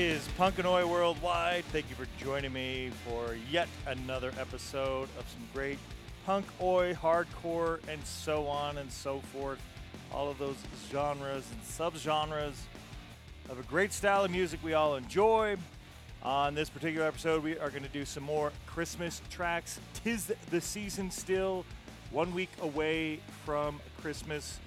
is Punk and Oi Worldwide. Thank you for joining me for yet another episode of some great punk, oi, hardcore, and so on and so forth. All of those genres and subgenres of a great style of music we all enjoy. On this particular episode, we are going to do some more Christmas tracks. Tis the season still, one week away from Christmas.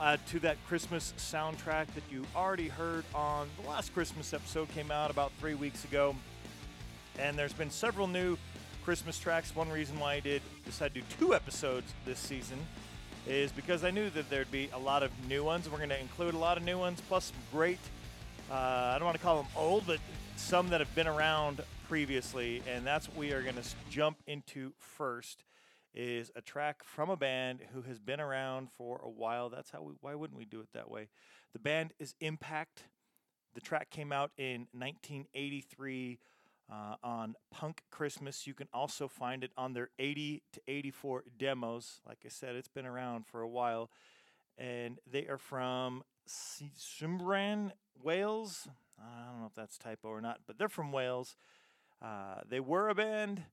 Add to that Christmas soundtrack that you already heard on the last Christmas episode, came out about three weeks ago. And there's been several new Christmas tracks. One reason why I did decide to do two episodes this season is because I knew that there'd be a lot of new ones. We're going to include a lot of new ones, plus some great, uh, I don't want to call them old, but some that have been around previously. And that's what we are going to jump into first is a track from a band who has been around for a while. That's how we, why wouldn't we do it that way? The band is Impact. The track came out in 1983 uh, on Punk Christmas. You can also find it on their 80 to 84 demos. Like I said, it's been around for a while. And they are from Simbran, Wales. I don't know if that's typo or not, but they're from Wales. Uh, they were a band.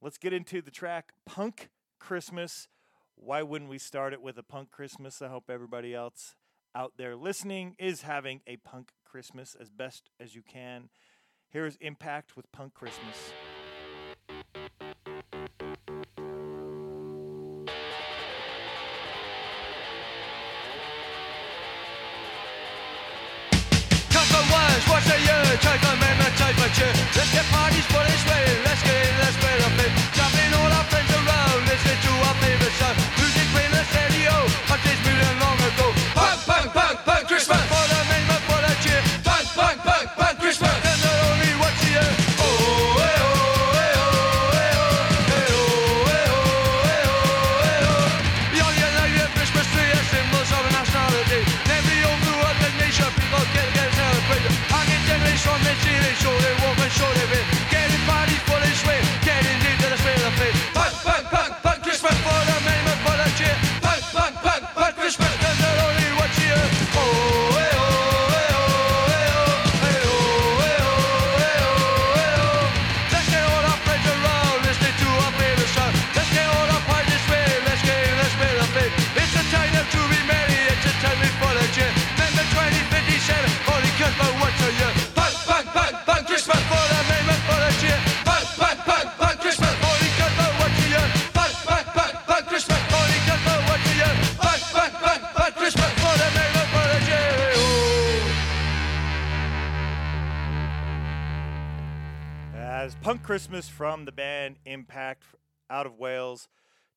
Let's get into the track Punk Christmas. Why wouldn't we start it with a punk Christmas? I hope everybody else out there listening is having a punk Christmas as best as you can. Here's Impact with Punk Christmas. Christmas from the band Impact out of Wales.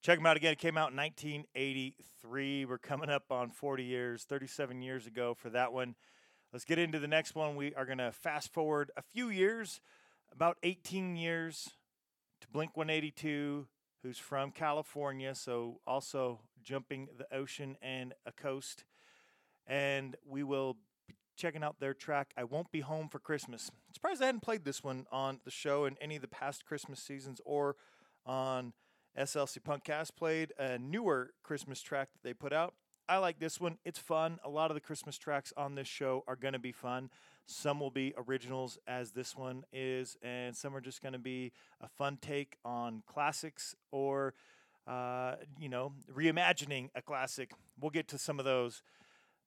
Check them out again. It came out in 1983. We're coming up on 40 years, 37 years ago for that one. Let's get into the next one. We are going to fast forward a few years, about 18 years, to Blink 182, who's from California, so also jumping the ocean and a coast. And we will checking out their track, I Won't Be Home for Christmas. Surprised I hadn't played this one on the show in any of the past Christmas seasons or on SLC Punkcast. Played a newer Christmas track that they put out. I like this one. It's fun. A lot of the Christmas tracks on this show are going to be fun. Some will be originals, as this one is, and some are just going to be a fun take on classics or, uh, you know, reimagining a classic. We'll get to some of those.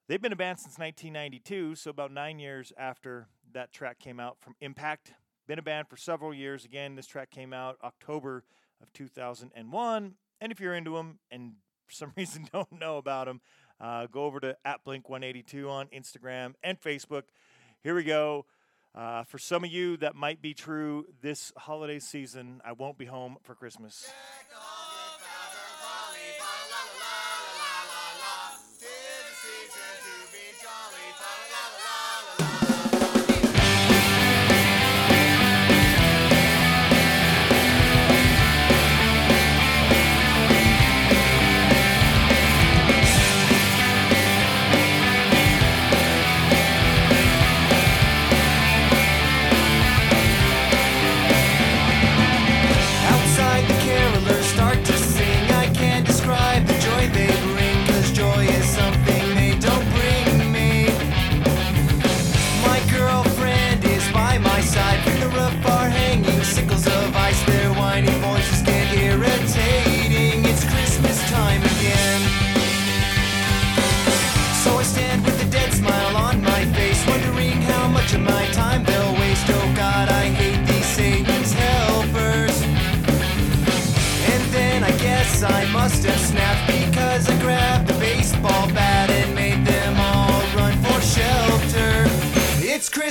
They've been a band since 1992, so about nine years after that track came out from Impact. Been a band for several years. Again, this track came out October of 2001. And if you're into them and for some reason don't know about them, uh, go over to at Blink 182 on Instagram and Facebook. Here we go. Uh, for some of you, that might be true this holiday season. I won't be home for Christmas.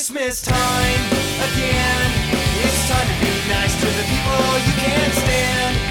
Christmas time again. It's time to be nice to the people you can't stand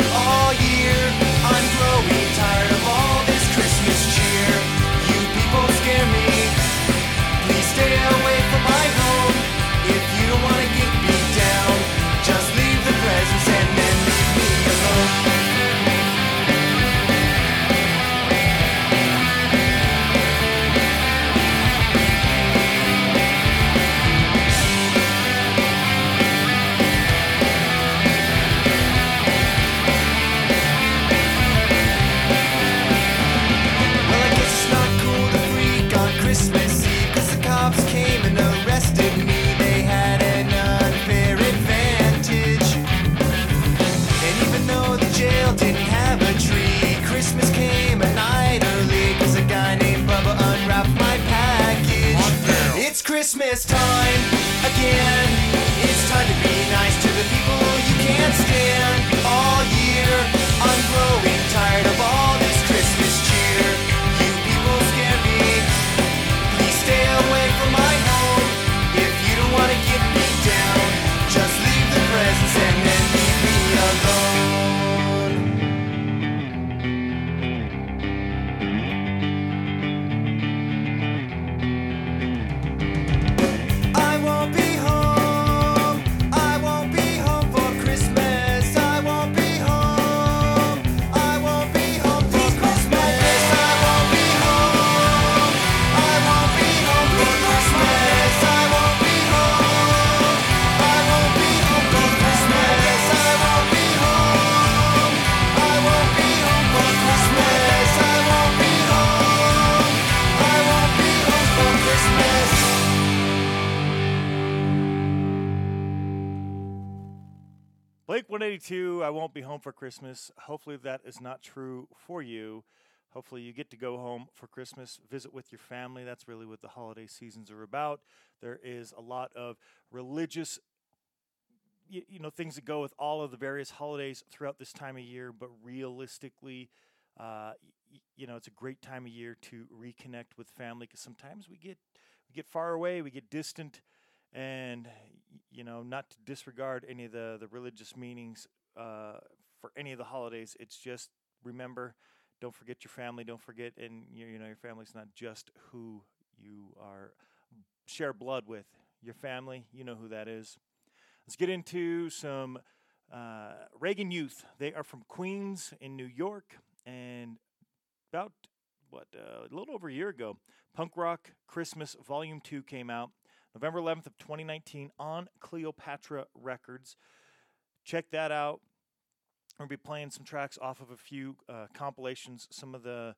Christmas time again. It's time to be nice to the people you can't stand won't be home for Christmas. Hopefully, that is not true for you. Hopefully, you get to go home for Christmas, visit with your family. That's really what the holiday seasons are about. There is a lot of religious, you, know, things that go with all of the various holidays throughout this time of year, but realistically, uh, you know, it's a great time of year to reconnect with family because sometimes we get we get far away, we get distant, and you know, not to disregard any of the the religious meanings uh, for any of the holidays. It's just remember, don't forget your family. Don't forget, and you, you know, your family's not just who you are share blood with. Your family, you know who that is. Let's get into some uh, Reagan Youth. They are from Queens in New York, and about what uh, a little over a year ago, Punk Rock Christmas Volume Two came out, November 11th of 2019 on Cleopatra Records. Check that out. We'll be playing some tracks off of a few uh, compilations, some of the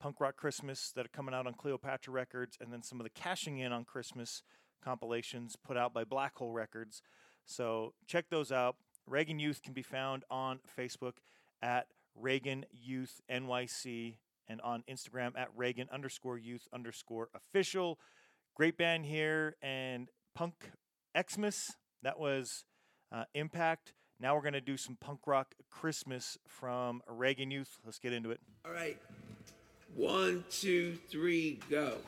Punk Rock Christmas that are coming out on Cleopatra Records, and then some of the Cashing In on Christmas compilations put out by Black Hole Records. So check those out. Reagan Youth can be found on Facebook at Reagan Youth NYC and on Instagram at Reagan underscore youth underscore official. Great band here and Punk Xmas. That was uh, Impact. Now we're going to do some punk rock Christmas from Reagan Youth. Let's get into it. All right. One, two, three, go.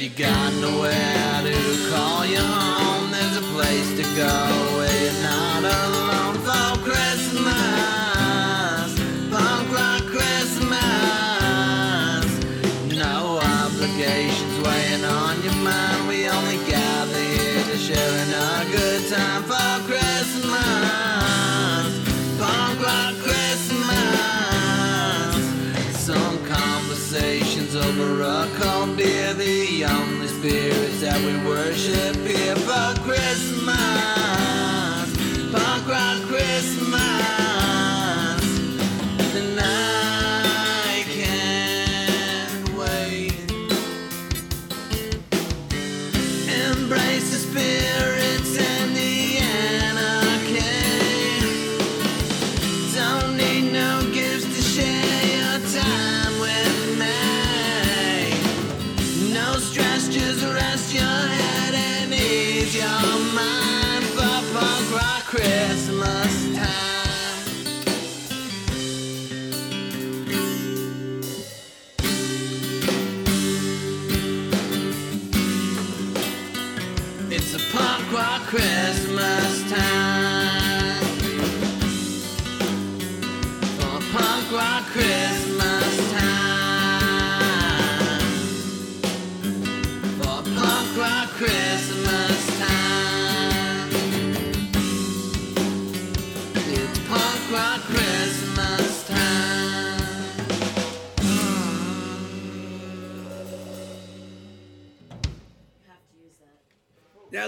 If you got nowhere to call your home, there's a place to go. You're not alone for we worship here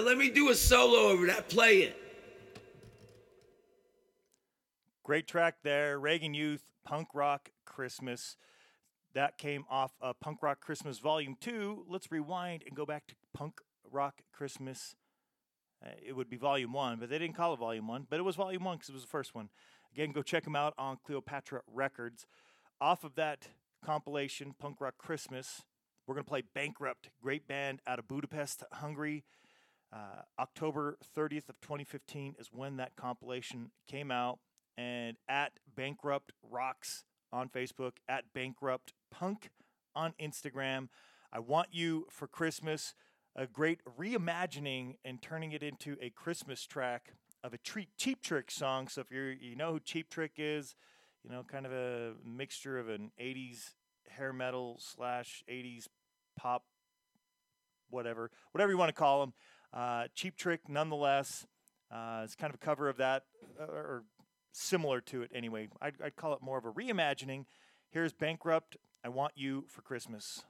let me do a solo over that. Play it. Great track there. Reagan Youth, Punk Rock Christmas. That came off of Punk Rock Christmas Volume 2. Let's rewind and go back to Punk Rock Christmas. Uh, it would be Volume 1, but they didn't call it Volume 1, but it was Volume 1 because it was the first one. Again, go check them out on Cleopatra Records. Off of that compilation, Punk Rock Christmas, we're going to play Bankrupt, great band out of Budapest, Hungary. Uh, October 30th of 2015 is when that compilation came out. And at Bankrupt Rocks on Facebook, at Bankrupt Punk on Instagram. I want you for Christmas a great reimagining and turning it into a Christmas track of a tre- Cheap Trick song. So if you're you know who Cheap Trick is, you know kind of a mixture of an 80s hair metal slash 80s pop, whatever, whatever you want to call them. Uh, Cheap Trick, nonetheless, uh, it's kind of a cover of that, uh, or similar to it anyway. I'd, I'd call it more of a reimagining. Here's Bankrupt. I want you for Christmas.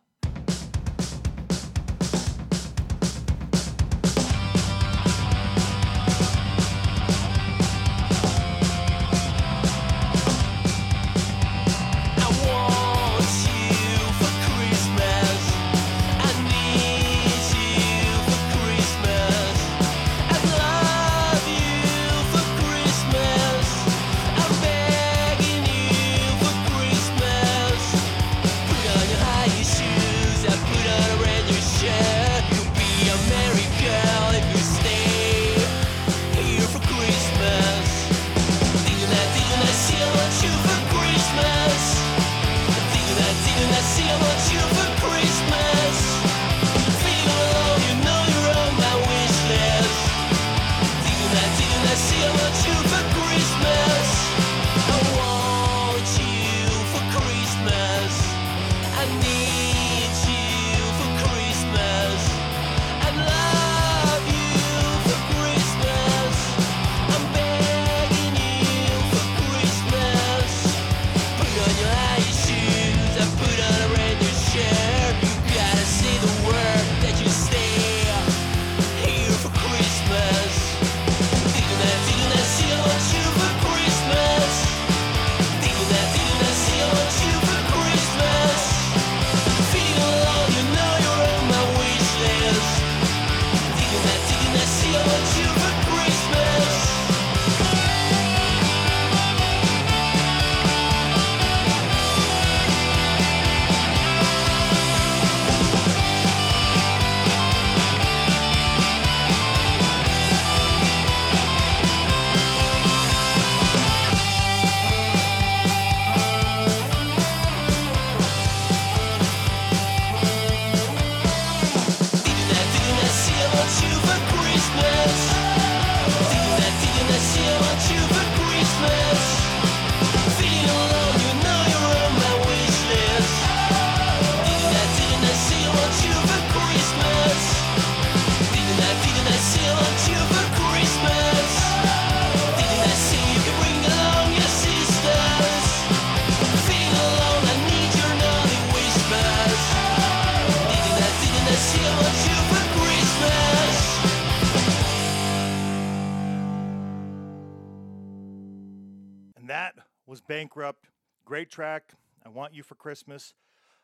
Bankrupt. Great track. I Want You for Christmas.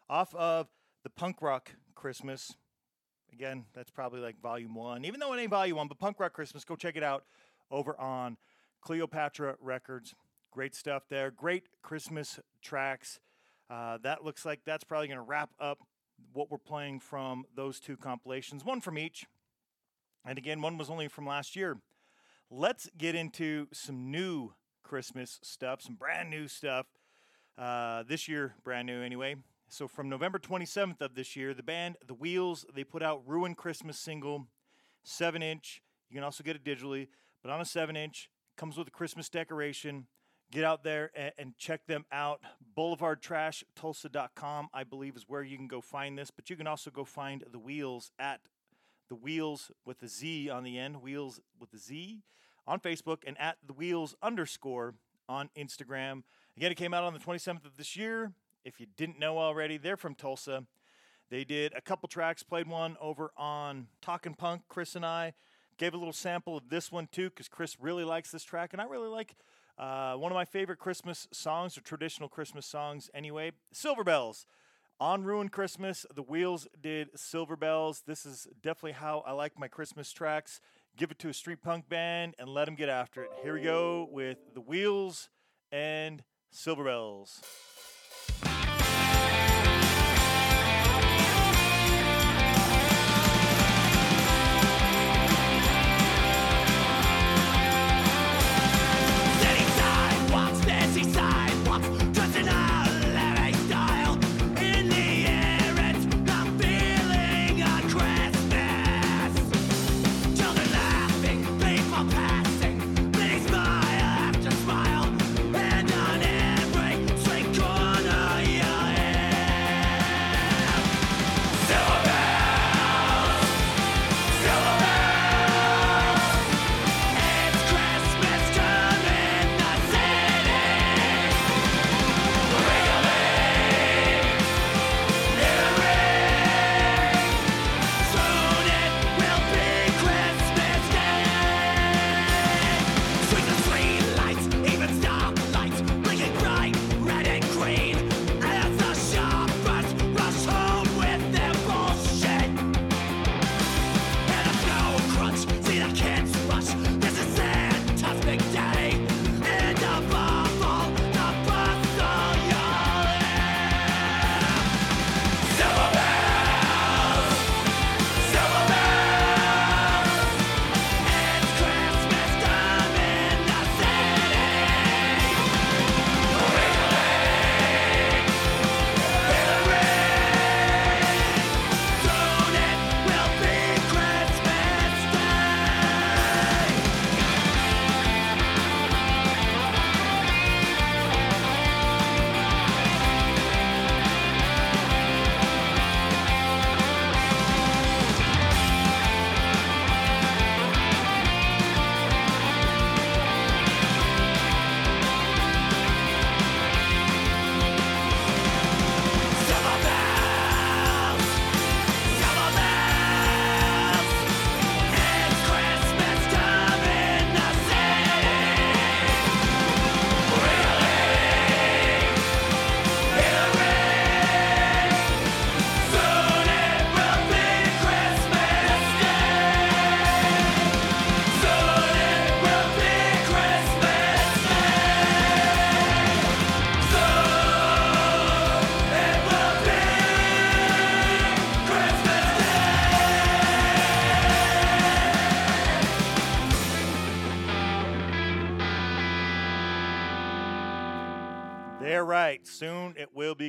Off of the Punk Rock Christmas. Again, that's probably like volume one, even though it ain't volume one, but Punk Rock Christmas, go check it out over on Cleopatra Records. Great stuff there. Great Christmas tracks. Uh, that looks like that's probably going to wrap up what we're playing from those two compilations, one from each. And again, one was only from last year. Let's get into some new Christmas stuff, some brand new stuff. Uh, this year, brand new anyway. So from November 27th of this year, the band The Wheels they put out "Ruin Christmas" single, seven inch. You can also get it digitally, but on a seven inch comes with a Christmas decoration. Get out there and, and check them out. BoulevardTrashTulsa.com, I believe, is where you can go find this. But you can also go find the Wheels at the Wheels with a Z on the end, Wheels with a Z on Facebook, and at the Wheels underscore on Instagram. Again, it came out on the 27th of this year. If you didn't know already, they're from Tulsa. They did a couple tracks, played one over on Talkin' Punk. Chris and I gave a little sample of this one too, because Chris really likes this track, and I really like uh, one of my favorite Christmas songs or traditional Christmas songs anyway, Silver Bells. On Ruin Christmas, the Wheels did Silver Bells. This is definitely how I like my Christmas tracks. Give it to a street punk band and let them get after it. Here we go with the Wheels and Silver Bells.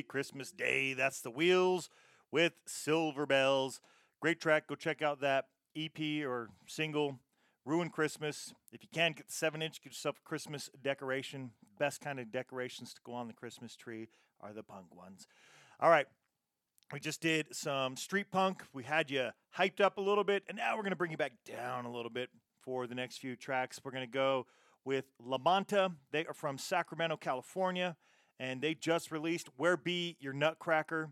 Christmas Day. That's the Wheels with Silver Bells. Great track. Go check out that EP or single, Ruin Christmas. If you can, get the 7 inch, get yourself a Christmas decoration. Best kind of decorations to go on the Christmas tree are the punk ones. All right. We just did some street punk. We had you hyped up a little bit, and now we're going to bring you back down a little bit for the next few tracks. We're going to go with La Monta. They are from Sacramento, California, and they just released Where Be Your Nutcracker.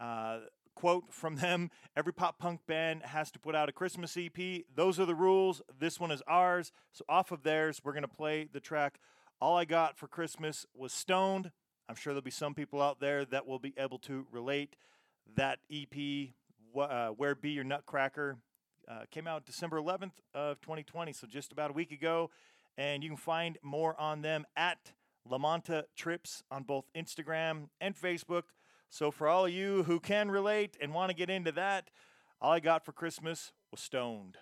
Uh, quote from them Every pop punk band has to put out a Christmas EP. Those are the rules. This one is ours. So, off of theirs, we're going to play the track All I Got for Christmas was Stoned. I'm sure there'll be some people out there that will be able to relate. That EP, uh, Where Be Your Nutcracker, uh, came out December 11th of 2020, so just about a week ago. And you can find more on them at Lamonta Trips on both Instagram and Facebook. So for all you who can relate and want to get into that, all I got for Christmas was Stoned.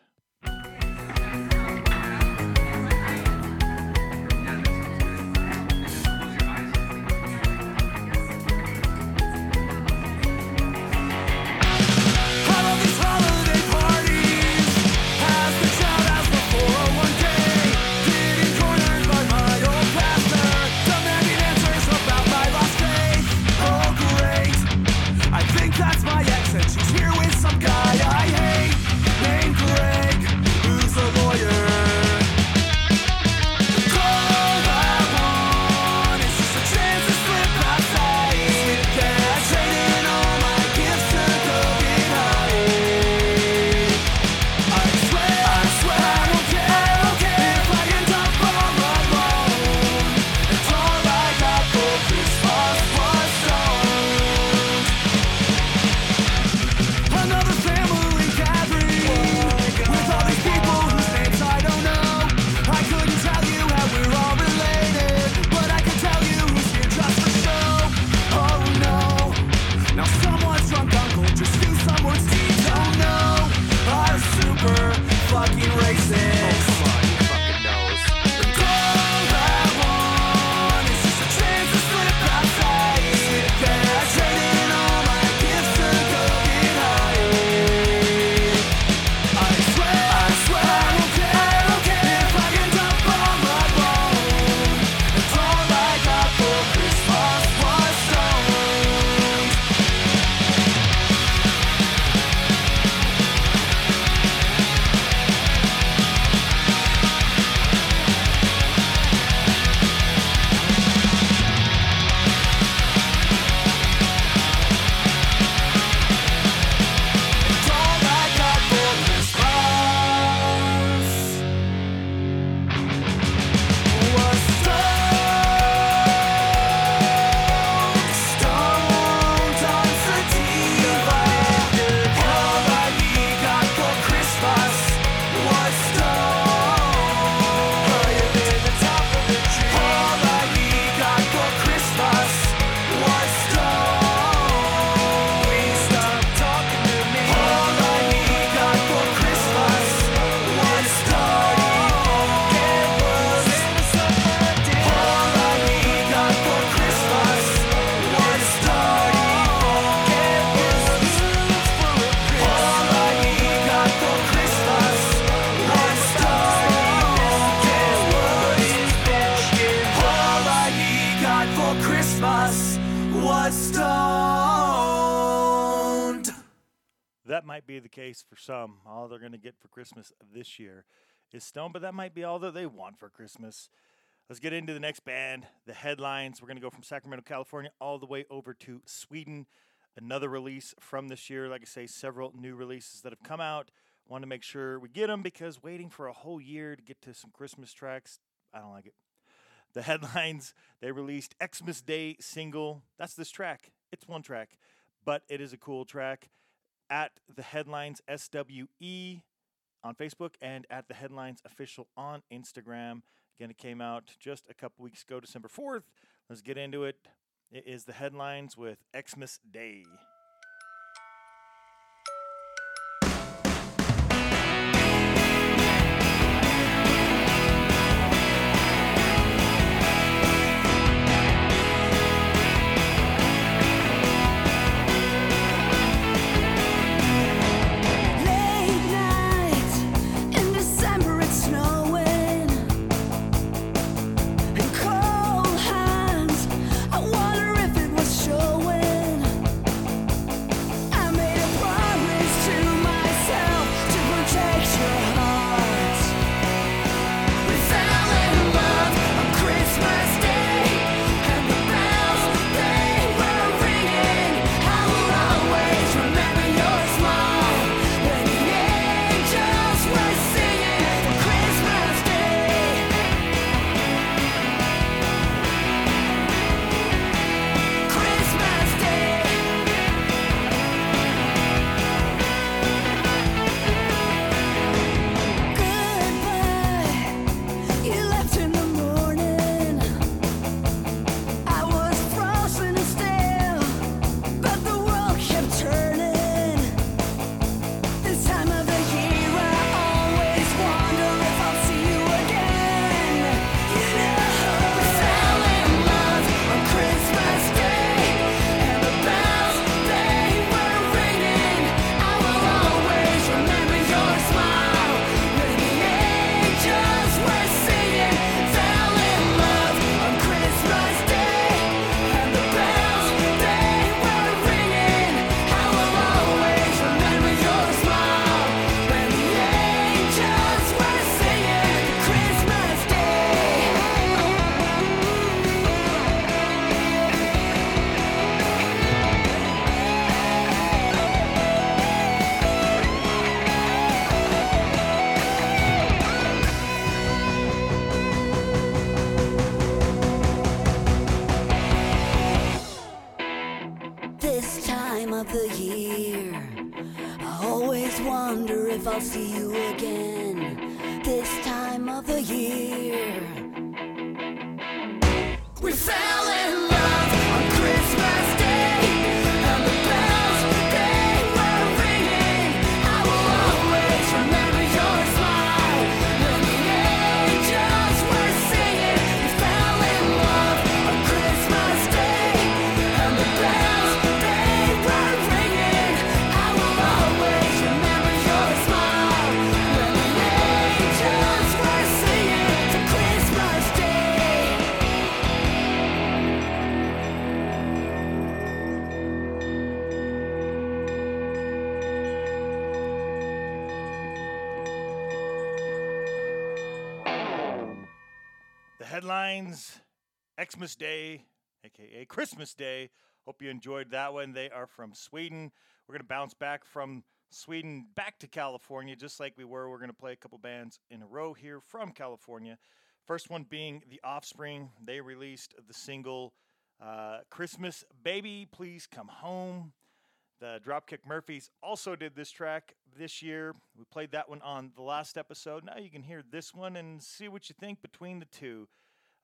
Case for some. All they're going to get for Christmas this year is Stone, but that might be all that they want for Christmas. Let's get into the next band, the headlines. We're going to go from Sacramento, California, all the way over to Sweden. Another release from this year. Like I say, several new releases that have come out. Want to make sure we get them because waiting for a whole year to get to some Christmas tracks, I don't like it. The headlines they released Xmas Day single. That's this track. It's one track, but it is a cool track. At the headlines SWE on Facebook and at the headlines official on Instagram. Again, it came out just a couple weeks ago, December 4th. Let's get into it. It is the headlines with Xmas Day. Xmas Day, aka Christmas Day. Hope you enjoyed that one. They are from Sweden. We're going to bounce back from Sweden back to California, just like we were. We're going to play a couple bands in a row here from California. First one being The Offspring. They released the single uh, Christmas Baby, Please Come Home. The Dropkick Murphys also did this track this year. We played that one on the last episode. Now you can hear this one and see what you think between the two.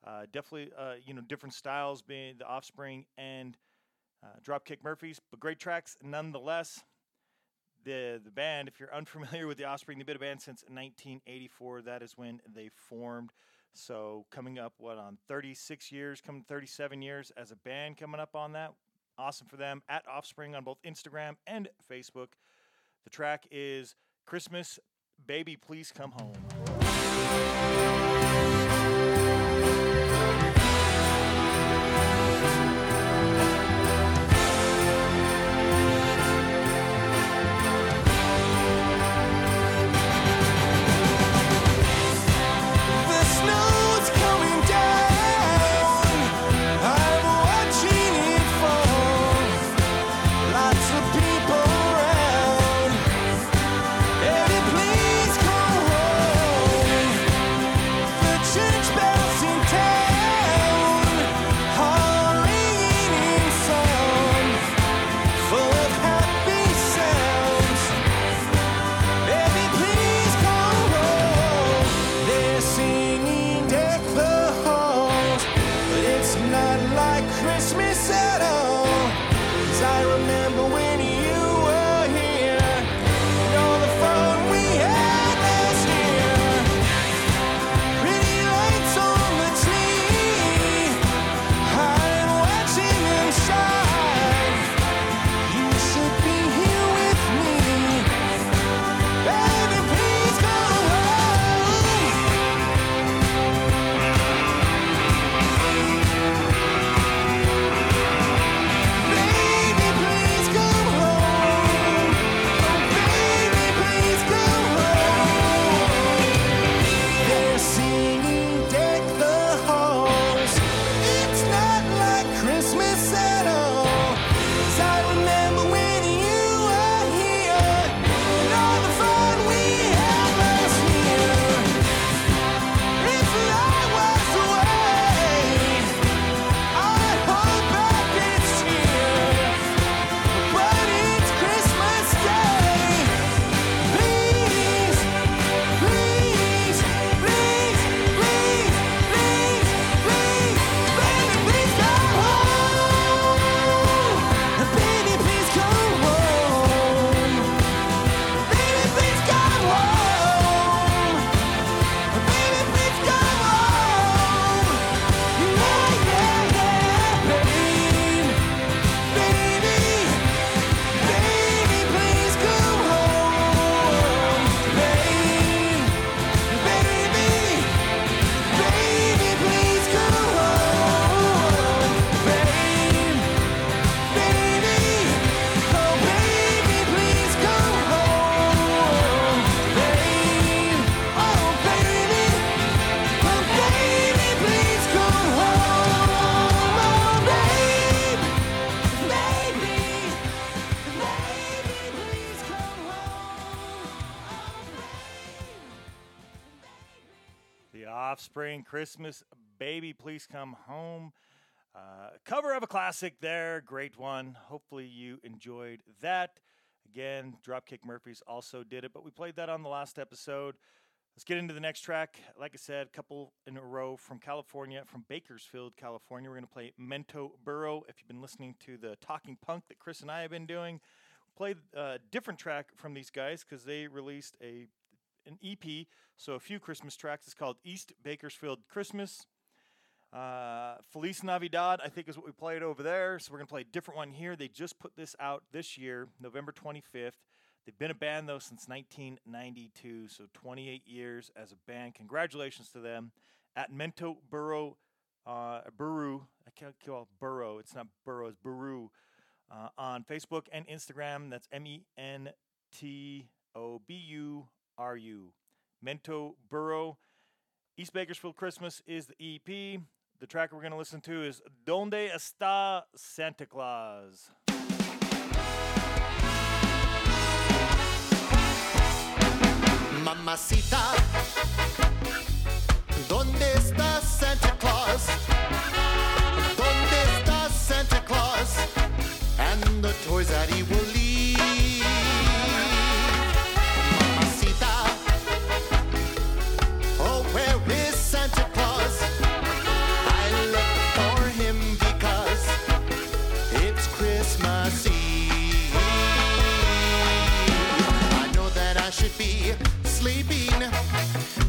Uh, definitely, uh, you know, different styles being the Offspring and uh, Dropkick Murphys, but great tracks nonetheless. The the band, if you're unfamiliar with the Offspring, they've been a band since 1984. That is when they formed. So coming up, what on 36 years, coming 37 years as a band, coming up on that. Awesome for them at Offspring on both Instagram and Facebook. The track is Christmas Baby Please Come Home. Christmas Baby Please Come Home. Uh, cover of a classic there, great one. Hopefully you enjoyed that. Again, Dropkick Murphys also did it, but we played that on the last episode. Let's get into the next track. Like I said, a couple in a row from California, from Bakersfield, California. We're going to play Mento Burrow. If you've been listening to the Talking Punk that Chris and I have been doing, played a different track from these guys because they released a an EP, so a few Christmas tracks. It's called East Bakersfield Christmas. Uh, Feliz Navidad, I think, is what we played over there. So we're going to play a different one here. They just put this out this year, November 25th. They've been a band, though, since 1992, so 28 years as a band. Congratulations to them. At Mento Burrow, uh, Buru, I can't call it Burrow, it's not Burrow, it's Buru, uh, on Facebook and Instagram. That's M E N T O B U R U. Mento Burrow. East Bakersfield Christmas is the EP. The track we're going to listen to is Donde Está Santa Claus? Mamacita, ¿dónde está Santa Claus? ¿Dónde está Santa Claus? And the toys that he will leave.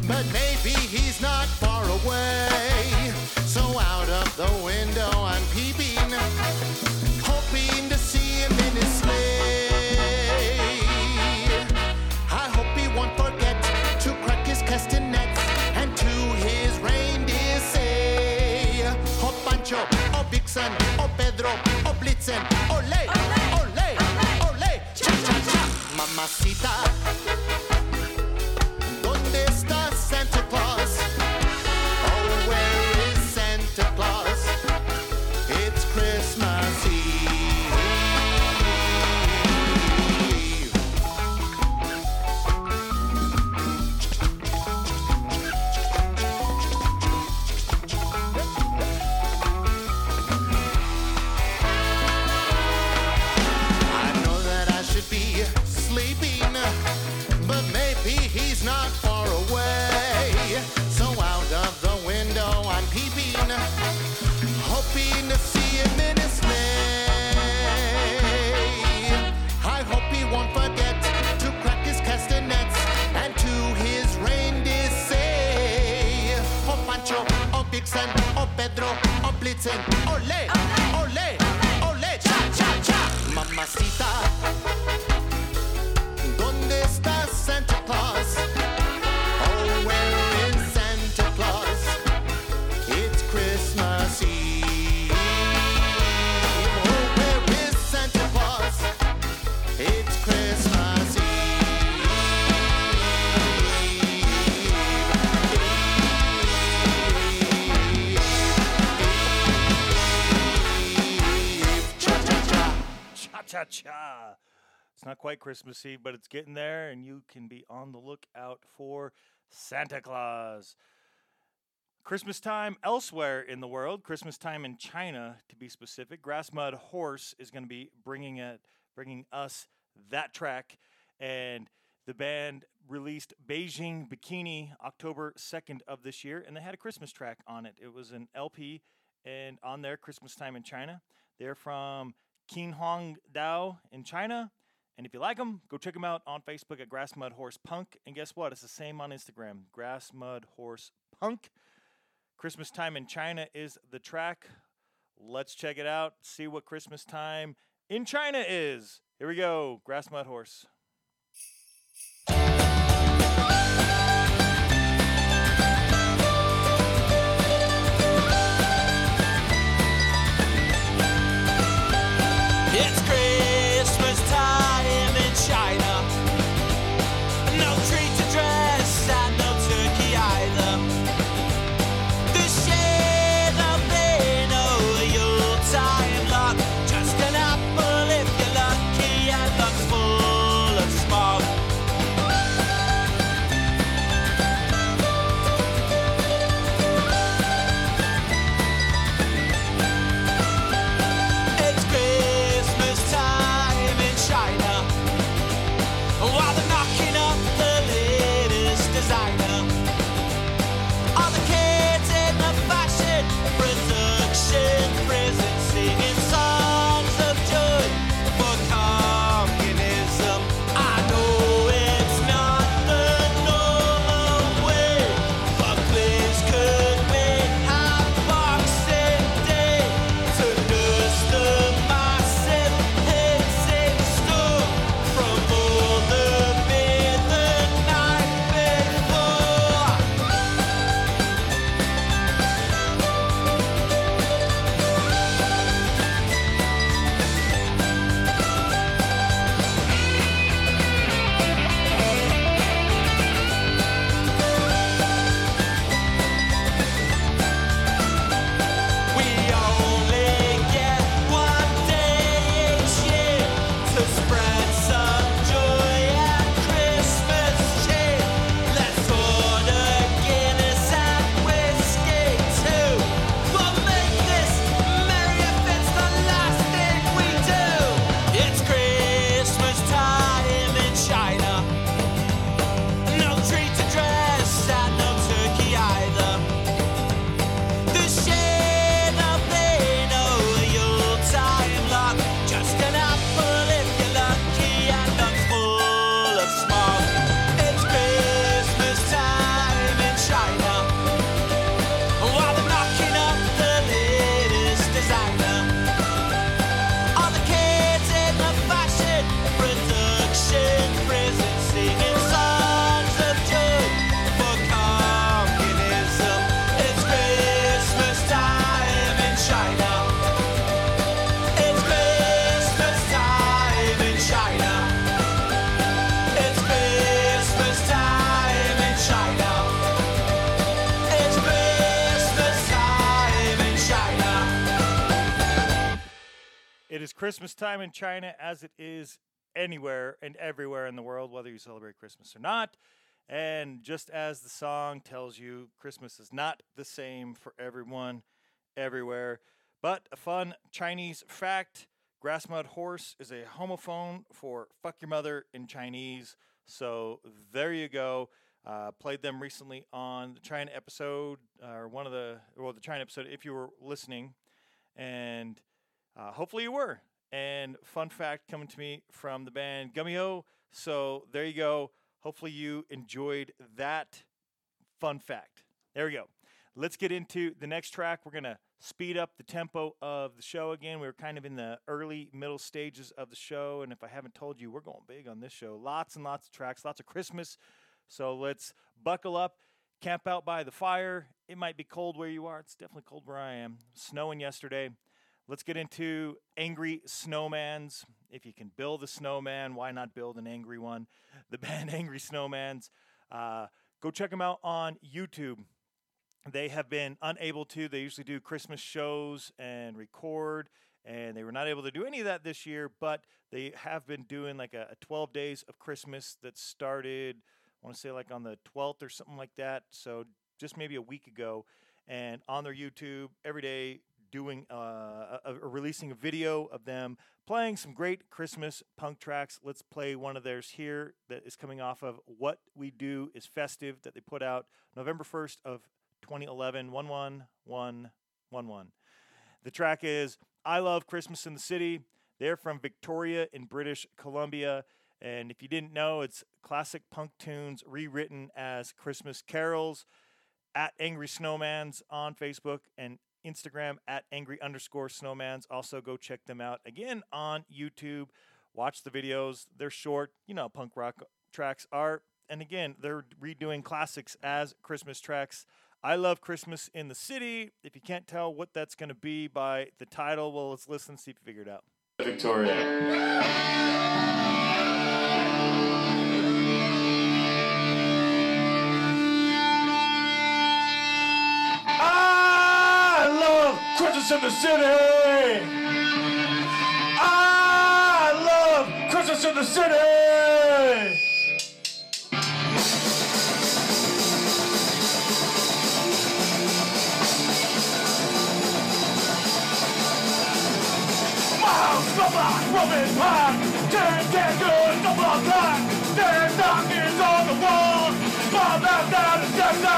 But maybe he's not far away. So out of the window I'm peeping, hoping to see him in his sleigh. I hope he won't forget to crack his castanets and to his reindeer say, Oh Pancho, oh Vixen, oh Pedro, oh Blitzen, ole, quite Christmas Eve, but it's getting there, and you can be on the lookout for Santa Claus. Christmas time elsewhere in the world, Christmas time in China to be specific. Grass Mud Horse is going to be bringing it, bringing us that track, and the band released Beijing Bikini October 2nd of this year, and they had a Christmas track on it. It was an LP, and on there, Christmas time in China. They're from Qinghong Dao in China. And if you like them, go check them out on Facebook at Grass Mud Horse Punk. And guess what? It's the same on Instagram, Grass Mud Horse Punk. Christmas time in China is the track. Let's check it out, see what Christmas time in China is. Here we go, Grass Mud Horse. Time in China as it is anywhere and everywhere in the world, whether you celebrate Christmas or not. And just as the song tells you, Christmas is not the same for everyone everywhere. But a fun Chinese fact Grassmud Horse is a homophone for fuck your mother in Chinese. So there you go. Uh, played them recently on the China episode, or one of the, well, the China episode, if you were listening. And uh, hopefully you were. And fun fact coming to me from the band Gummyo. So there you go. Hopefully you enjoyed that fun fact. There we go. Let's get into the next track. We're going to speed up the tempo of the show again. We were kind of in the early, middle stages of the show. And if I haven't told you, we're going big on this show. Lots and lots of tracks, lots of Christmas. So let's buckle up, camp out by the fire. It might be cold where you are. It's definitely cold where I am. Snowing yesterday. Let's get into Angry Snowmans. If you can build a snowman, why not build an angry one? The band Angry Snowmans. Uh, go check them out on YouTube. They have been unable to. They usually do Christmas shows and record, and they were not able to do any of that this year, but they have been doing like a, a 12 days of Christmas that started, I want to say like on the 12th or something like that. So just maybe a week ago. And on their YouTube, every day doing uh, a, a- releasing a video of them playing some great Christmas punk tracks. Let's play one of theirs here that is coming off of What We Do Is Festive that they put out November 1st of 2011 11111. The track is I Love Christmas in the City. They're from Victoria in British Columbia. And if you didn't know, it's classic punk tunes rewritten as Christmas carols at Angry Snowmans on Facebook and Instagram at angry underscore snowmans. Also, go check them out again on YouTube. Watch the videos. They're short. You know, punk rock tracks are. And again, they're redoing classics as Christmas tracks. I love Christmas in the City. If you can't tell what that's going to be by the title, well, let's listen see if you figure it out. Victoria. Christmas in the city. I love Christmas in the city. Black woman pack. Ten candles, the block black. Ten stockings on the wall. Bob that down and step that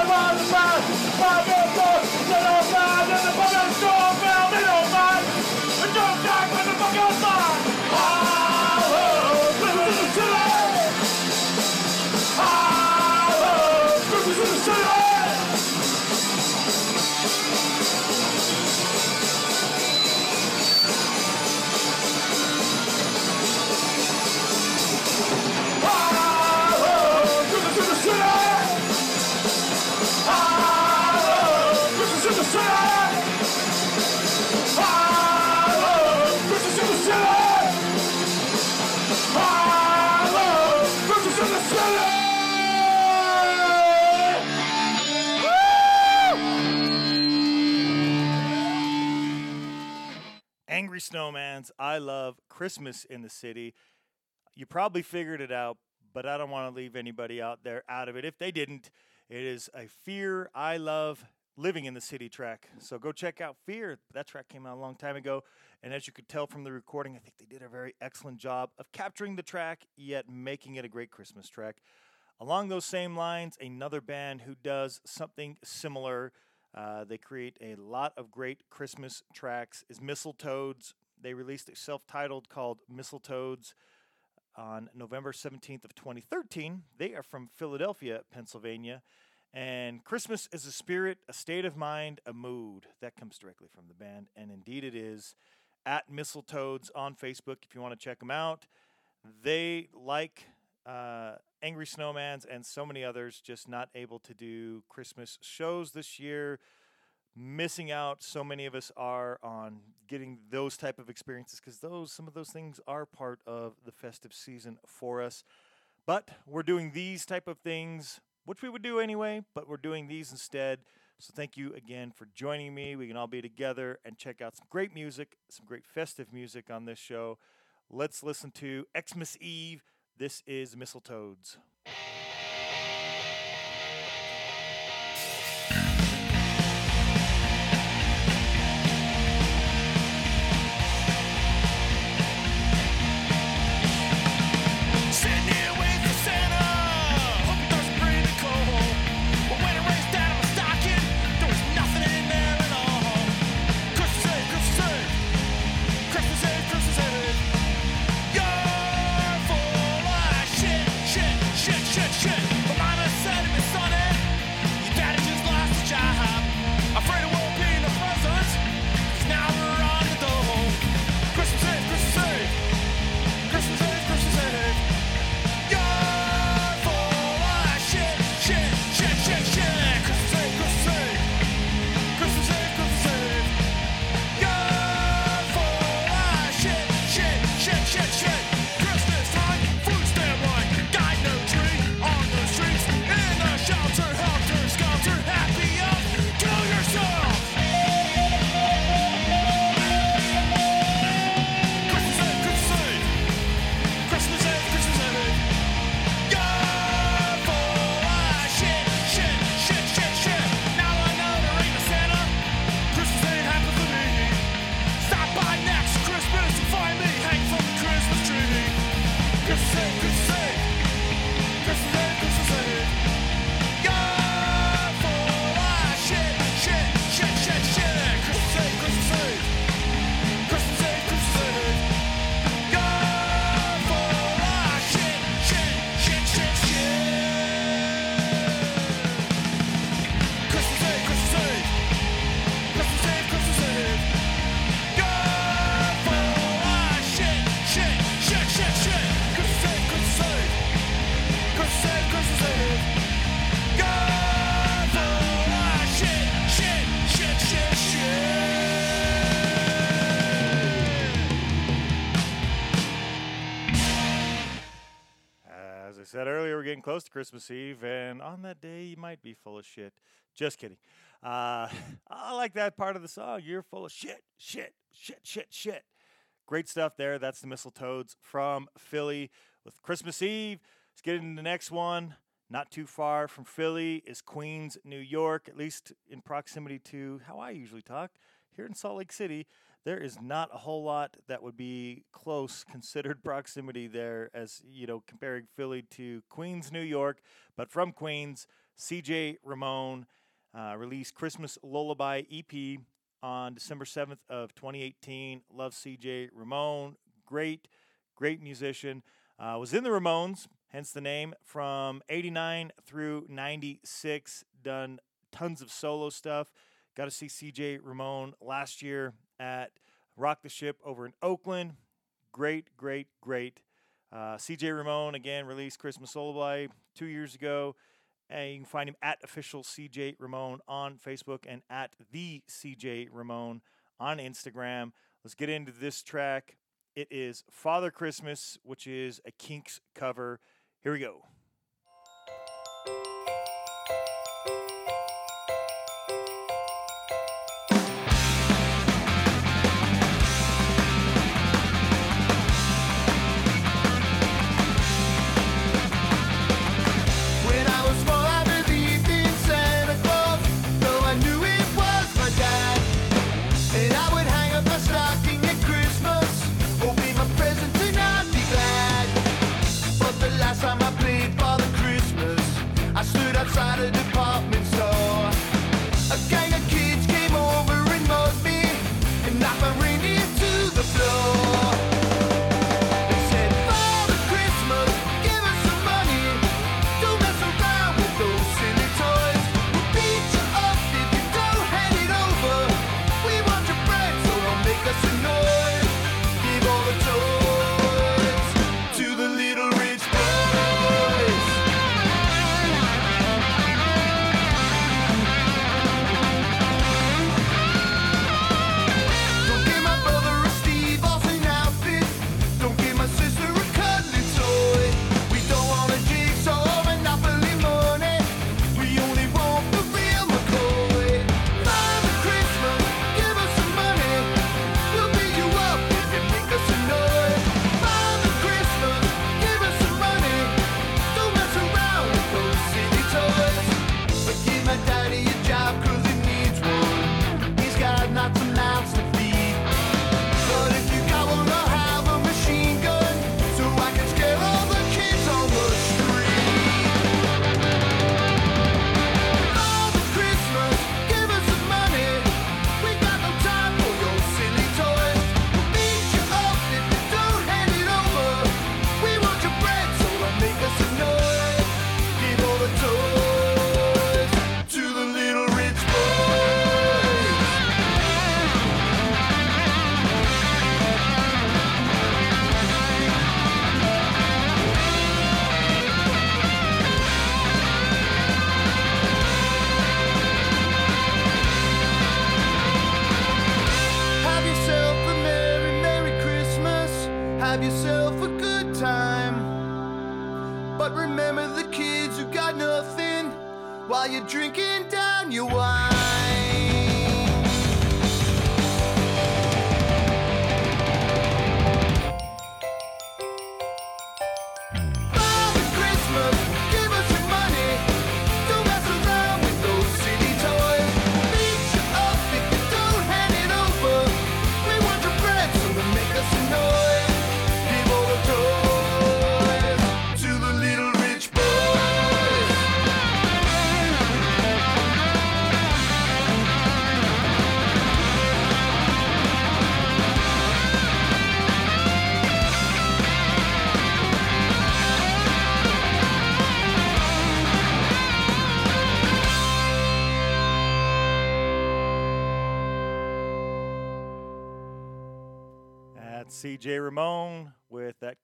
Snowmans, I love Christmas in the City. You probably figured it out, but I don't want to leave anybody out there out of it. If they didn't, it is a Fear I Love Living in the City track. So go check out Fear. That track came out a long time ago. And as you could tell from the recording, I think they did a very excellent job of capturing the track, yet making it a great Christmas track. Along those same lines, another band who does something similar. Uh, they create a lot of great Christmas tracks. Is Mistletoads? They released a self-titled called Mistletoads on November 17th of 2013. They are from Philadelphia, Pennsylvania. And Christmas is a spirit, a state of mind, a mood. That comes directly from the band. And indeed it is. At Mistletoads on Facebook if you want to check them out. They like uh, Angry Snowmans, and so many others just not able to do Christmas shows this year. Missing out, so many of us are on getting those type of experiences because those some of those things are part of the festive season for us. But we're doing these type of things, which we would do anyway, but we're doing these instead. So thank you again for joining me. We can all be together and check out some great music, some great festive music on this show. Let's listen to Xmas Eve. This is Mistletoads. Getting close to Christmas Eve, and on that day, you might be full of shit. Just kidding. Uh, I like that part of the song. You're full of shit, shit, shit, shit, shit. Great stuff there. That's the Mistletoads from Philly with Christmas Eve. Let's get into the next one. Not too far from Philly is Queens, New York, at least in proximity to how I usually talk. Here in Salt Lake City, there is not a whole lot that would be close considered proximity there as you know comparing philly to queens new york but from queens cj ramone uh, released christmas lullaby ep on december 7th of 2018 love cj ramone. Great great musician. Uh, was in the ramones hence the name from 89 through 96 done tons of solo stuff. Got to see cj ramone last year at Rock the Ship over in Oakland. Great, great, great. Uh, CJ Ramone again released Christmas Lullaby two years ago. And you can find him at official CJ Ramone on Facebook and at the CJ Ramone on Instagram. Let's get into this track. It is Father Christmas, which is a Kinks cover. Here we go.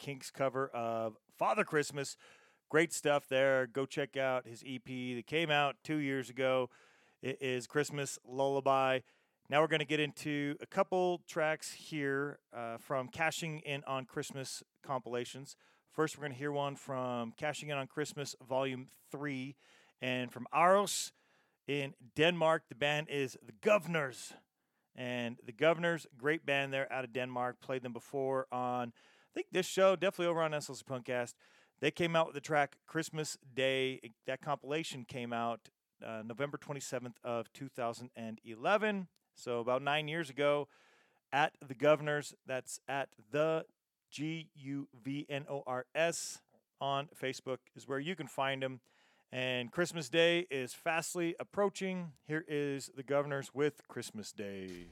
Kinks cover of Father Christmas. Great stuff there. Go check out his EP that came out two years ago. It is Christmas Lullaby. Now we're going to get into a couple tracks here uh, from Cashing In on Christmas compilations. First, we're going to hear one from Cashing In on Christmas Volume 3 and from Aarhus in Denmark. The band is The Guvnors. And the Guvnors, great band there out of Denmark. Played them before on, think this show, definitely over on SLC Punkcast. They came out with the track Christmas Day. That compilation came out uh, November 27th of 2011. So about nine years ago at the Guvnors. That's at the G U V N O R S on Facebook is where you can find them. And Christmas Day is fastly approaching. Here is the Guvnors with Christmas Day.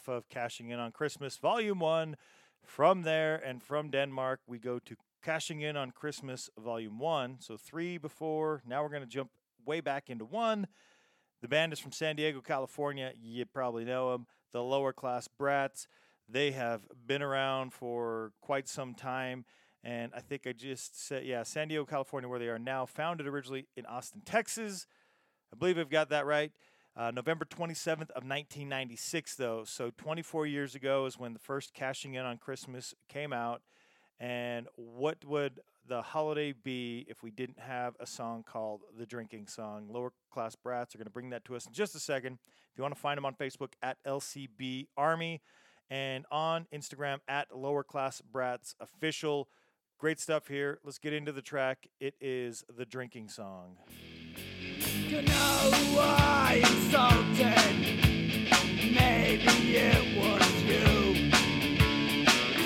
Off of Cashing In on Christmas, Volume 1. From there and from Denmark, we go to Cashing In on Christmas, Volume 1. So three before. Now we're going to jump way back into one. The band is from San Diego, California. You probably know them. The Lower Class Brats. They have been around for quite some time. And I think I just said, yeah, San Diego, California, where they are now. Founded originally in Austin, Texas. I believe I've got that right. Uh, November 27th of 1996, though. So 24 years ago is when the first Cashing In on Christmas came out. And what would the holiday be if we didn't have a song called The Drinking Song? Lower Class Brats are going to bring that to us in just a second. If you want to find them on Facebook at LCB Army and on Instagram at Lower Class Brats Official. Great stuff here. Let's get into the track. It is The Drinking Song. You know who I insulted? Maybe it was you.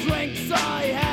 Drinks I had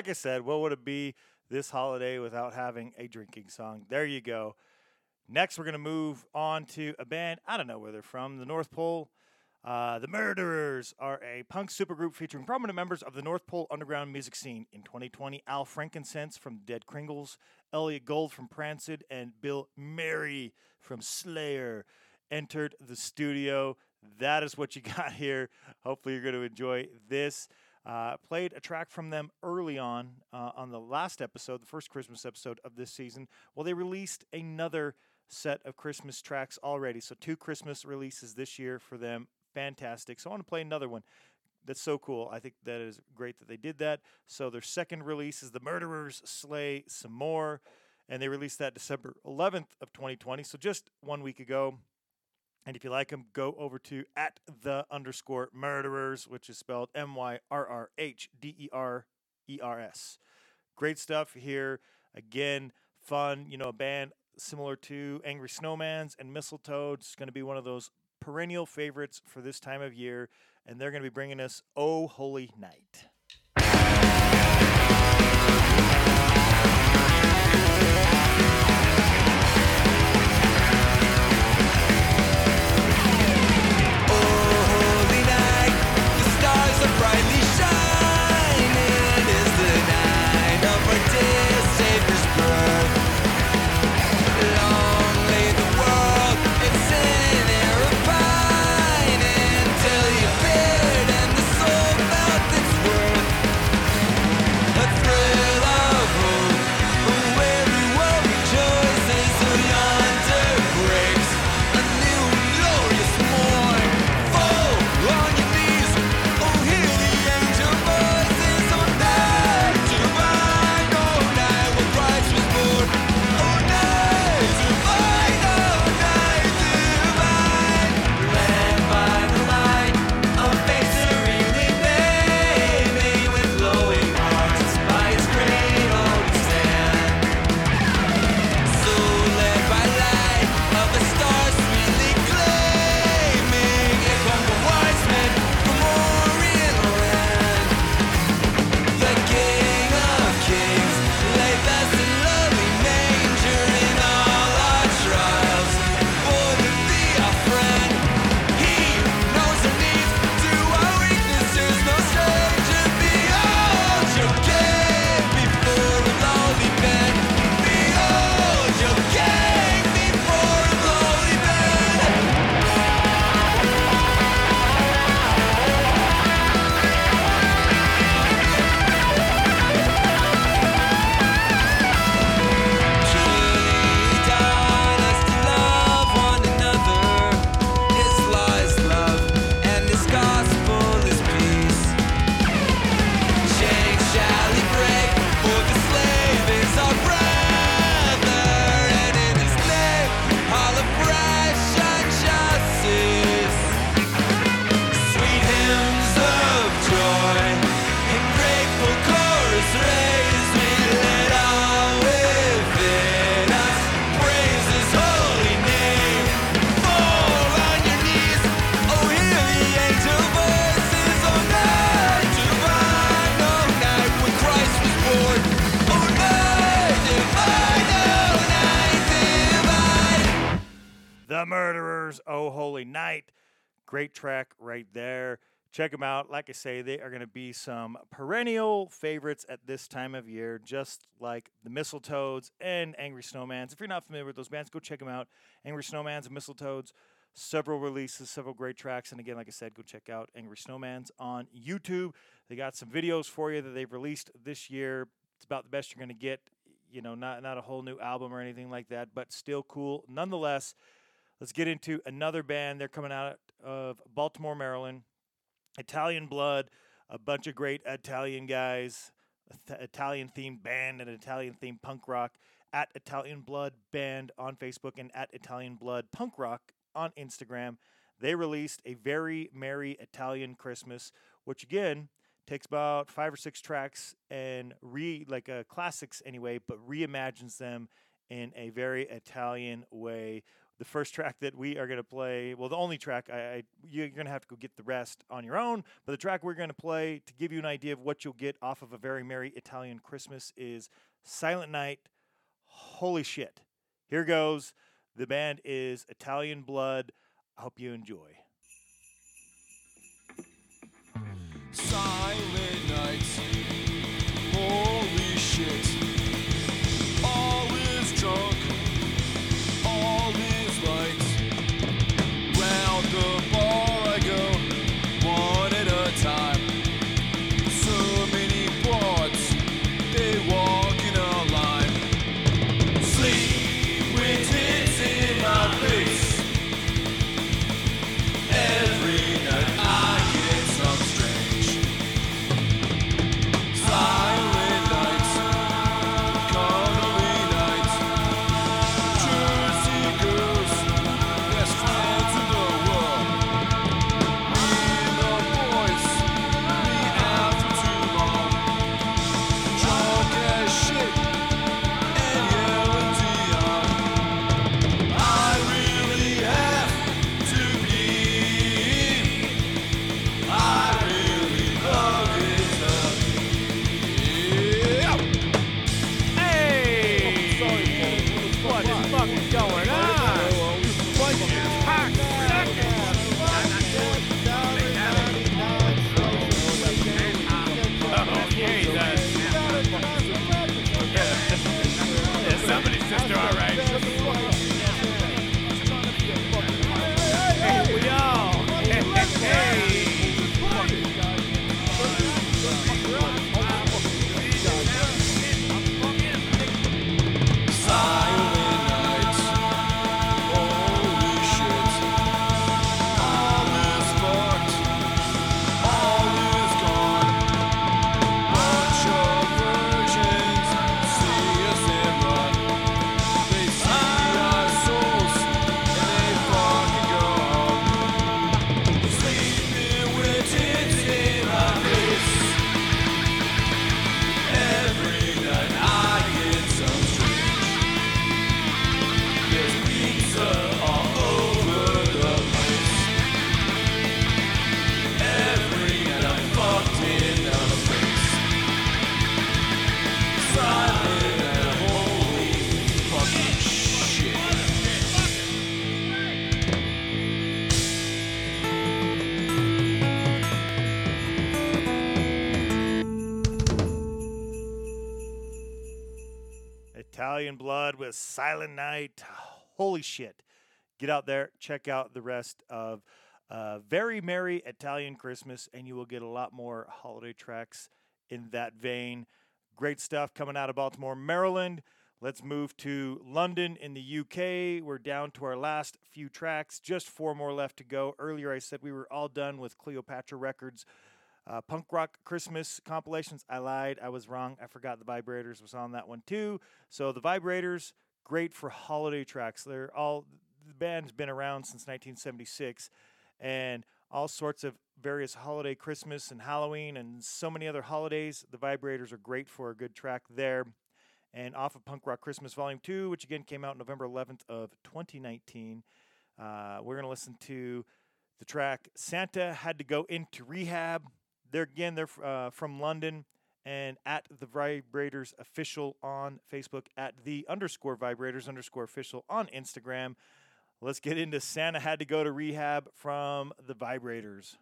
like I said, what would it be this holiday without having a drinking song? There you go. Next, we're going to move on to a band. I don't know where they're from. The North Pole. Uh, the Myrrhderers are a punk supergroup featuring prominent members of the North Pole underground music scene. In 2020, Al Frankincense from Dead Kringles, Elliot Gold from Prancid, and Bill Mary from Slayer entered the studio. That is what you got here. Hopefully, you're going to enjoy this. Uh, played a track from them early on uh, on the last episode, the first Christmas episode of this season. Well, they released another set of Christmas tracks already. So, two Christmas releases this year for them. Fantastic. So, I want to play another one. That's so cool. I think that is great that they did that. So, their second release is The Myrrhderers Slay Some More. And they released that December 11th of 2020. So, just one week ago. And if you like them, go over to at the underscore myrrhderers, which is spelled M Y R R H D E R E R S. Great stuff here. Again, fun. You know, a band similar to Angry Snowmans and Mistletoads. It's going to be one of those perennial favorites for this time of year. And they're going to be bringing us Oh Holy Night. Great track right there. Check them out. Like I say, they are going to be some perennial favorites at this time of year, just like the Mistletoads and Angry Snowmans. If you're not familiar with those bands, go check them out. Angry Snowmans and Mistletoads, several releases, several great tracks. And again, like I said, go check out Angry Snowmans on YouTube. They got some videos for you that they've released this year. It's about the best you're going to get. You know, not not a whole new album or anything like that, but still cool nonetheless. Let's get into another band. They're coming out of Baltimore, Maryland. Italian Blood, a bunch of great Italian guys, Italian themed band and Italian themed punk rock at Italian Blood Band on Facebook and at Italian Blood Punk Rock on Instagram. They released a very merry Italian Christmas, which again takes about five or six tracks and re like uh, classics anyway, but reimagines them in a very Italian way. The first track that we are going to play, well, the only track, I, I you're going to have to go get the rest on your own. But the track we're going to play to give you an idea of what you'll get off of a very merry Italian Christmas is Silent Night. Holy shit! Here goes. The band is Italian Blood. I hope you enjoy. Silent. Silent Night. Holy shit. Get out there, check out the rest of uh, Very Merry Italian Christmas, and you will get a lot more holiday tracks in that vein. Great stuff coming out of Baltimore, Maryland. Let's move to London in the UK. We're down to our last few tracks, just four more left to go. Earlier, I said we were all done with Cleopatra Records uh, punk rock Christmas compilations. I lied. I was wrong. I forgot the Vibrators was on that one too. So the Vibrators, great for holiday tracks. They're all the band's been around since 1976, and all sorts of various holiday, Christmas and Halloween, and so many other holidays. The Vibrators are great for a good track there. And off of Punk Rock Christmas Volume 2, which again came out November 11th of 2019, uh, we're going to listen to the track Santa Had to Go Into Rehab. They're again, they're uh, from London and at the Vibrators official on Facebook, at the underscore Vibrators underscore official on Instagram. Let's get into Santa Had to Go to Rehab from the Vibrators.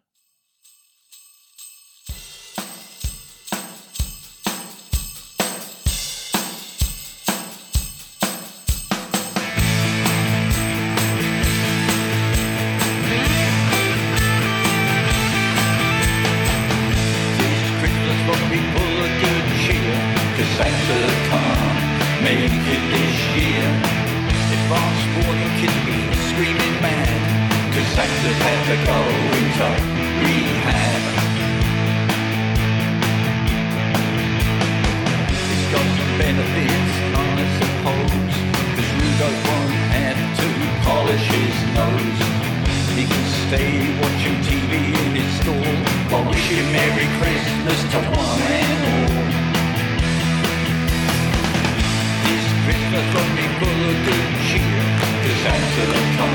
full of good cheer. Cause thanks to the fun,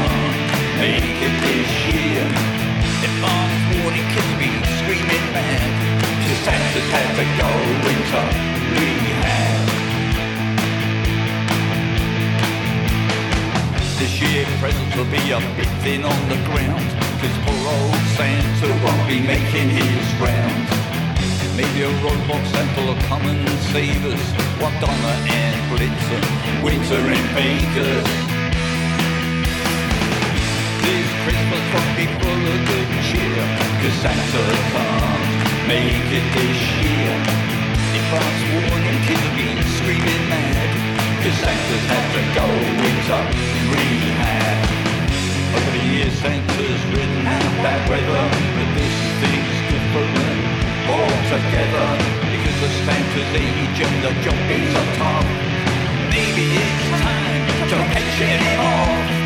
make it this year. If I'm 40 kids be screaming mad, just thanks to that the gold winter we had. This year presents will be a bit thin on the ground, cause poor old Santa won't be making his rounds. Maybe a robot Santa will come and save us. While Donner and Blitzen winter in Vegas. This Christmas won't be full of good cheer. Cause Santa can't make it this year. If I warning kids have been screaming mad. Cause Santa's had to go into rehab. Over the years Santa's ridden out bad weather. But this thing's different altogether. Because the Santa's age and the job is a tough. Maybe it's time to pension him off.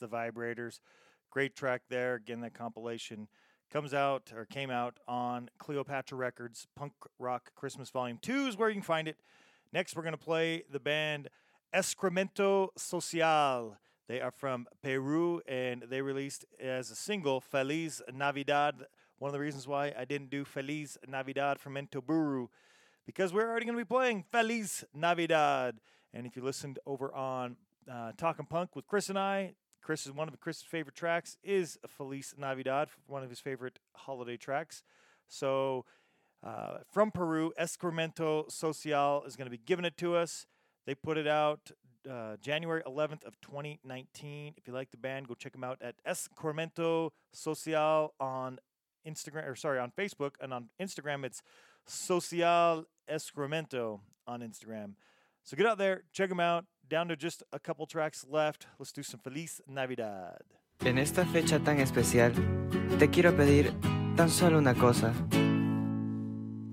The vibrators. Great track there. Again, that compilation comes out or came out on Cleopatra Records. Punk Rock Christmas Volume 2 is where you can find it. Next, we're going to play the band Excremento Social. They are from Peru and they released as a single Feliz Navidad. One of the reasons why I didn't do Feliz Navidad from Mentoburu because we're already going to be playing Feliz Navidad. And if you listened over on uh, Talking Punk with Chris and I, Chris is one of Chris's favorite tracks is Feliz Navidad, one of his favorite holiday tracks. So uh, from Peru, Excremento Social is going to be giving it to us. They put it out uh, January 11th of 2019. If you like the band, go check them out at Excremento Social on Instagram, or sorry, on Facebook, and on Instagram it's Social Excremento on Instagram. So get out there, check them out. Down to just a couple tracks left. Let's do some Feliz Navidad. En esta fecha tan especial, te quiero pedir tan solo una cosa.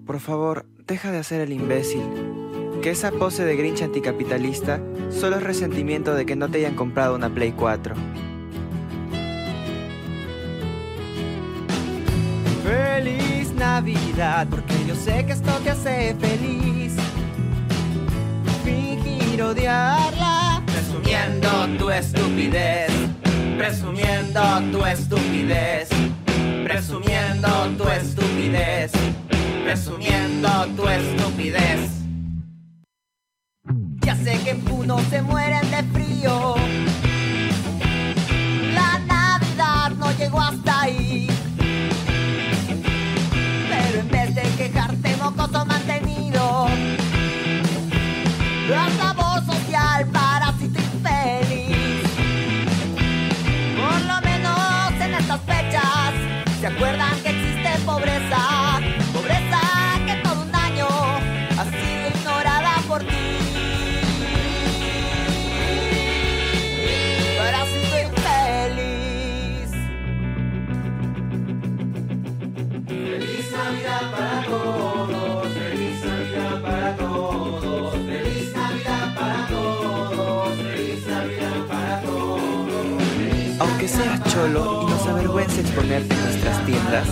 Por favor, deja de hacer el imbécil. Que esa pose de Grinch anticapitalista solo es resentimiento de que no te hayan comprado una Play 4. Feliz Navidad, porque yo sé que esto te hace feliz. Fingir odiarla, presumiendo tu estupidez, presumiendo tu estupidez, presumiendo tu estupidez, presumiendo tu estupidez. Ya sé que unos se mueren de frío. La Navidad no llegó hasta ahí. Cholo y nos avergüence exponerte en nuestras tiendas,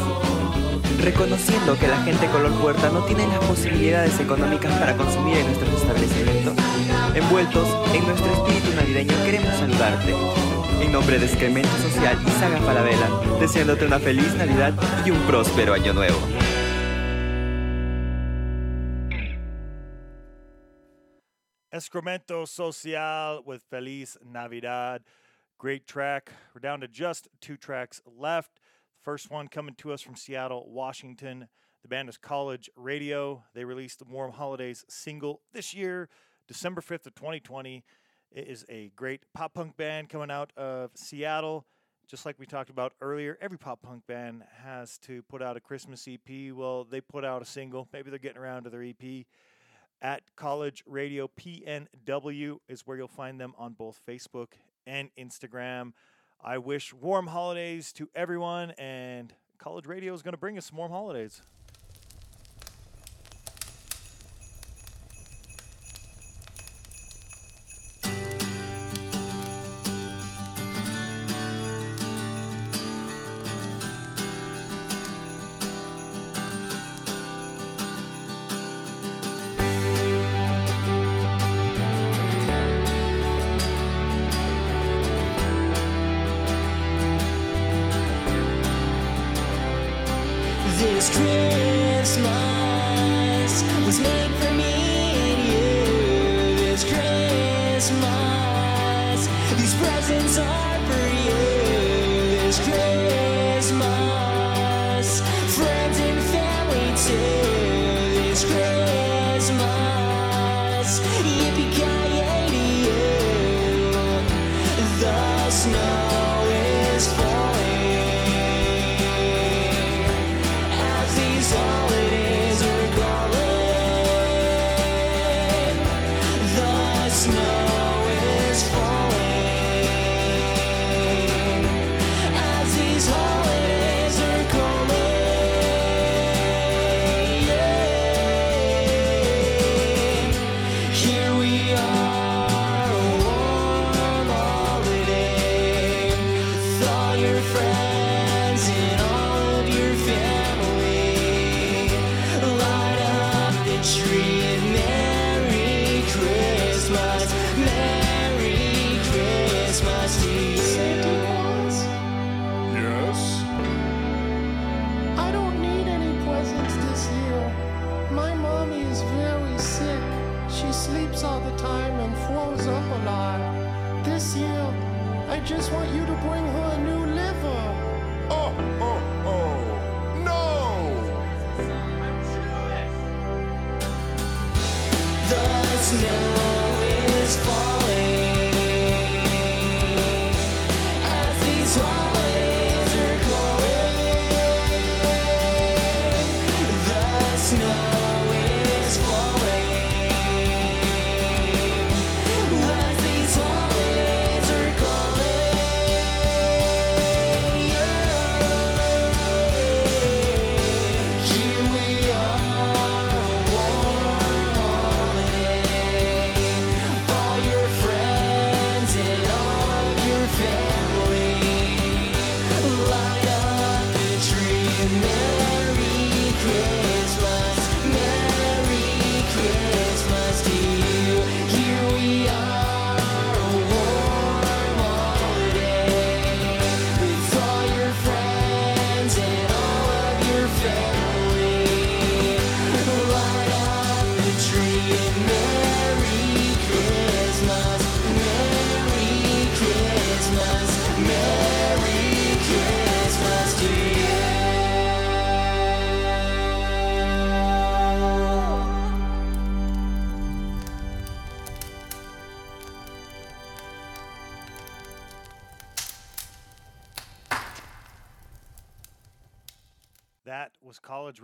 reconociendo que la gente color puerta no tiene las posibilidades económicas para consumir en nuestros establecimientos. Envueltos en nuestro espíritu navideño queremos saludarte. En nombre de Excremento Social y Saga Falabella, deseándote una feliz Navidad y un próspero año nuevo. Excremento Social with Feliz Navidad. Great track. We're down to just two tracks left. First one coming to us from Seattle, Washington. The band is College Radio. They released the Warm Holidays single this year, December 5th of 2020. It is a great pop punk band coming out of Seattle. Just like we talked about earlier, every pop punk band has to put out a Christmas EP. Well, they put out a single. Maybe they're getting around to their EP at College Radio PNW is where you'll find them on both Facebook and Instagram. I wish warm holidays to everyone, and College Radio is going to bring us some warm holidays. Sleeps all the time and throws up a lot. This year, I just want you to bring her a new liver. Oh, oh, oh. No! The snow is falling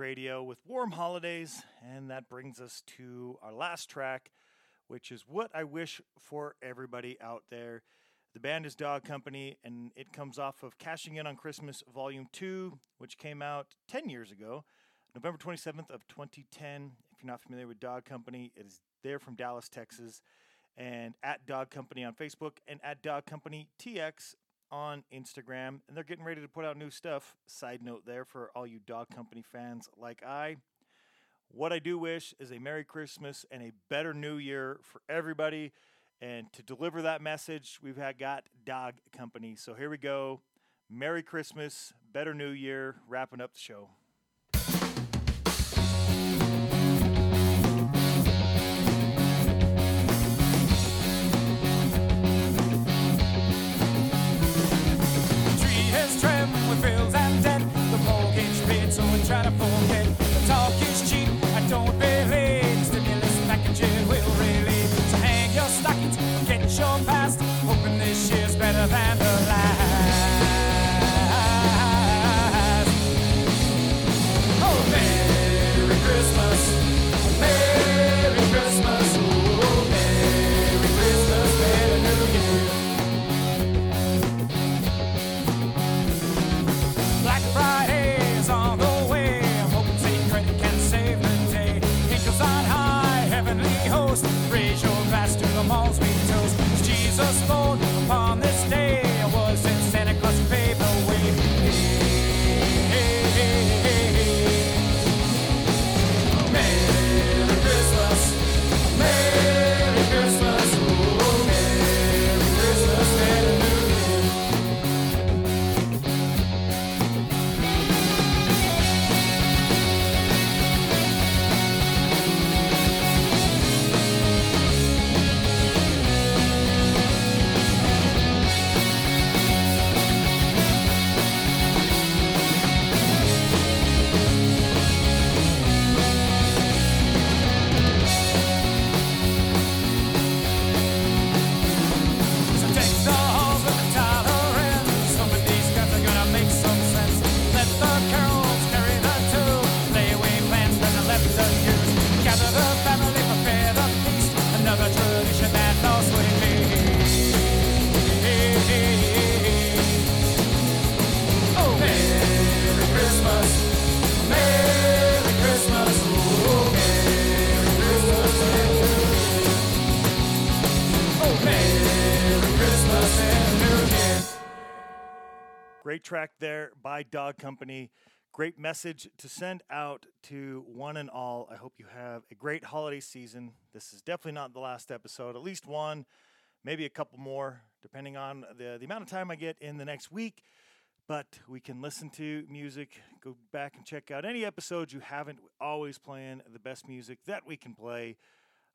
Radio with Warm Holidays, and that brings us to our last track, which is What I Wish for Everybody Out There. The band is Dog Company, and it comes off of Cashing In on Christmas Volume 2, which came out 10 years ago, November 27th of 2010. If you're not familiar with Dog Company, it is there from Dallas, Texas, and at Dog Company on Facebook and at Dog Company TX on Instagram, and they're getting ready to put out new stuff. Side note there for all you dog company fans like I. What I do wish is a Merry Christmas and a better New Year for everybody. And to deliver that message, we've had got Dog Company. So here we go. Merry Christmas, better New Year, wrapping up the show. Track there by Dog Company. Great message to send out to one and all. I hope you have a great holiday season. This is definitely not the last episode, at least one, maybe a couple more, depending on the, the amount of time I get in the next week. But we can listen to music, go back and check out any episodes you haven't. Always playing the best music that we can play.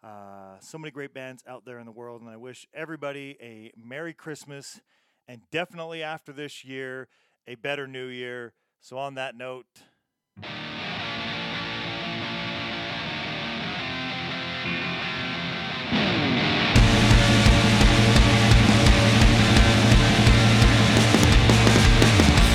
Uh, so many great bands out there in the world, and I wish everybody a Merry Christmas and definitely after this year, a better new year. So, on that note,